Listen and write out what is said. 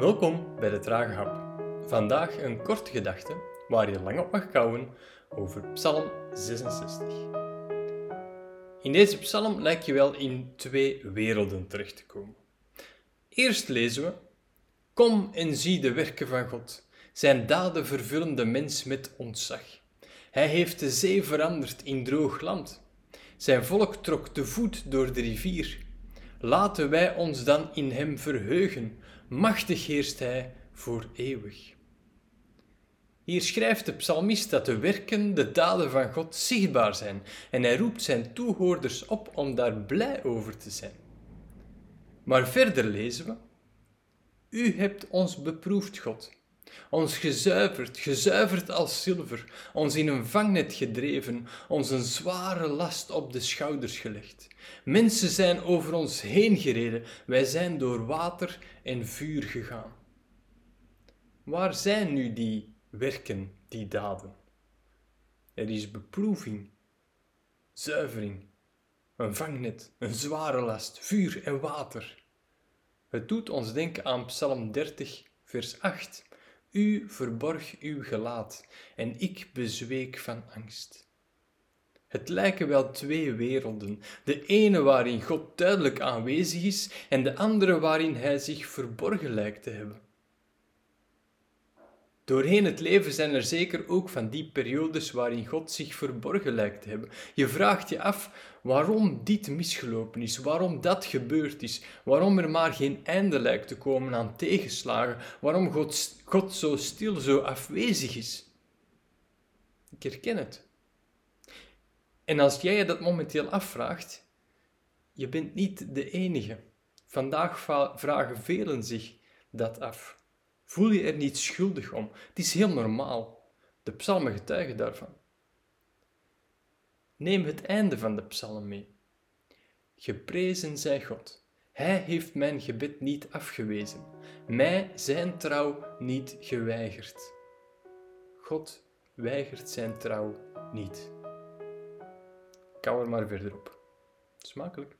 Welkom bij de Trage Hap. Vandaag een korte gedachte waar je lang op mag kouwen over Psalm 66. In deze psalm lijkt je wel in twee werelden terecht te komen. Eerst lezen we: Kom en zie de werken van God. Zijn daden vervullen de mens met ontzag. Hij heeft de zee veranderd in droog land. Zijn volk trok te voet door de rivier. Laten wij ons dan in hem verheugen. Machtig heerst hij voor eeuwig. Hier schrijft de psalmist dat de werken, de daden van God zichtbaar zijn en hij roept zijn toehoorders op om daar blij over te zijn. Maar verder lezen we: U hebt ons beproefd, God, ons gezuiverd, gezuiverd als zilver, ons in een vangnet gedreven, ons een zware last op de schouders gelegd. Mensen zijn over ons heen gereden, wij zijn door water en vuur gegaan. Waar zijn nu die werken, die daden? Er is beproeving, zuivering, een vangnet, een zware last, vuur en water. Het doet ons denken aan Psalm 30, vers 8. U verborg uw gelaat en ik bezweek van angst. Het lijken wel twee werelden, de ene waarin God duidelijk aanwezig is en de andere waarin hij zich verborgen lijkt te hebben. Doorheen het leven zijn er zeker ook van die periodes waarin God zich verborgen lijkt te hebben. Je vraagt je af waarom dit misgelopen is, waarom dat gebeurd is, waarom er maar geen einde lijkt te komen aan tegenslagen, waarom God, God zo stil, zo afwezig is. Ik herken het. En als jij je dat momenteel afvraagt, je bent niet de enige. Vandaag vragen velen zich dat af. Voel je er niet schuldig om. Het is heel normaal. De psalmen getuigen daarvan. Neem het einde van de psalm mee. Geprezen zij God. Hij heeft mijn gebed niet afgewezen, mij zijn trouw niet geweigerd. God weigert zijn trouw niet. Kou er maar verder op. Smakelijk.